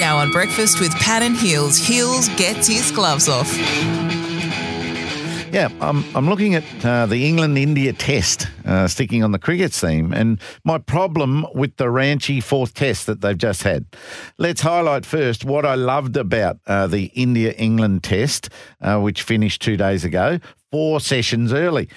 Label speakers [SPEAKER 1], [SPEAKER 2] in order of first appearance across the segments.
[SPEAKER 1] Now on breakfast with Pat and Heels, Heels gets his gloves off.
[SPEAKER 2] Yeah, I'm, I'm looking at uh, the England India test, uh, sticking on the cricket theme, and my problem with the Ranchi fourth test that they've just had. Let's highlight first what I loved about uh, the India England test, uh, which finished two days ago, four sessions early.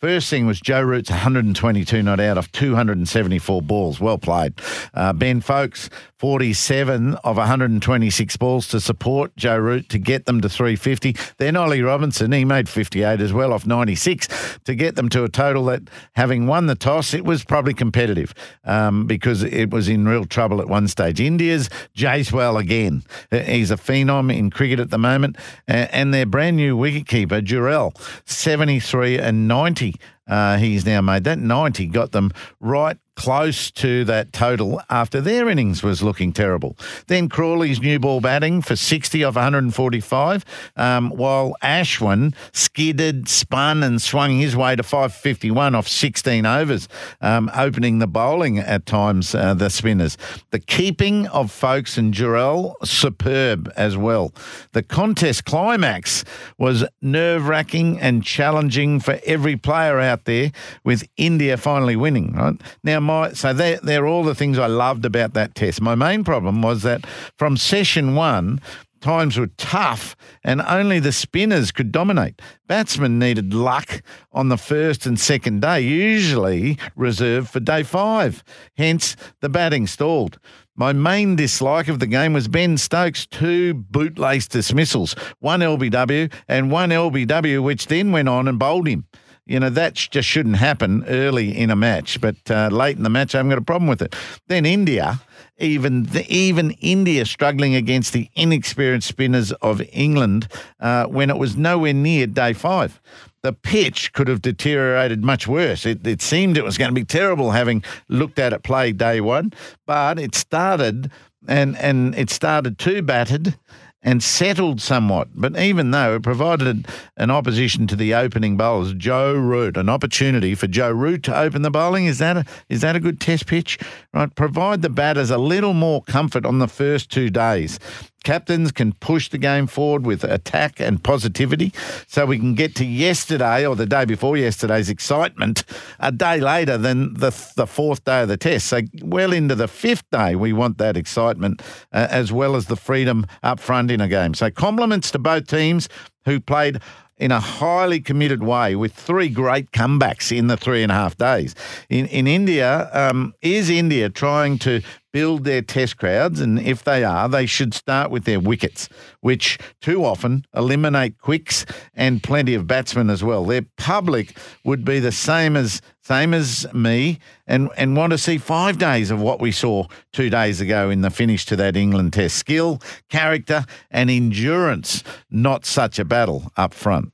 [SPEAKER 2] First thing was Joe Root's 122 not out of 274 balls. Well played. Uh, ben Foakes, 47 of 126 balls to support Joe Root to get them to 350. Then Ollie Robinson, he made 58 as well off 96 to get them to a total that, having won the toss, it was probably competitive um, because it was in real trouble at one stage. India's Jaiswal again. He's a phenom in cricket at the moment. And their brand new wicketkeeper, Jurel, 73 and 90 90 uh, he's now made. That 90 got them right close to that total after their innings was looking terrible. Then Crawley's new ball batting for 60 off 145, um, while Ashwin skidded, spun, and swung his way to 551 off 16 overs, um, opening the bowling at times, uh, the spinners. The keeping of Foakes and Jurel, superb as well. The contest climax was nerve wracking and challenging for every player out there, with India finally winning. Right now, my so they're, they're all the things I loved about that test. My main problem was that from session one, times were tough and only the spinners could dominate. Batsmen needed luck on the first and second day, usually reserved for day five. Hence, the batting stalled. My main dislike of the game was Ben Stokes' two bootlace dismissals, one LBW and one LBW, which then went on and bowled him. You know, that just shouldn't happen early in a match, but uh, late in the match, I haven't got a problem with it. Then India, even the, even India struggling against the inexperienced spinners of England uh, when it was nowhere near day five. The pitch could have deteriorated much worse. It, it seemed it was going to be terrible having looked at it play day one, but it started and and it started too battered and settled somewhat. But even though it provided an opposition to the opening bowlers, Joe Root, an opportunity for Joe Root to open the bowling, is that a, is that a good test pitch? Right, provide the batters a little more comfort on the first two days. Captains can push the game forward with attack and positivity so we can get to yesterday or the day before yesterday's excitement a day later than the, the fourth day of the test. So, well into the fifth day, we want that excitement uh, as well as the freedom up front in a game. So, compliments to both teams who played in a highly committed way with three great comebacks in the three and a half days. In, in India, um, is India trying to build their test crowds? And if they are, they should start with their wickets, which too often eliminate quicks and plenty of batsmen as well. Their public would be the same as same as me and, and want to see five days of what we saw two days ago in the finish to that England test. Skill, character, and endurance, not such a battle up front.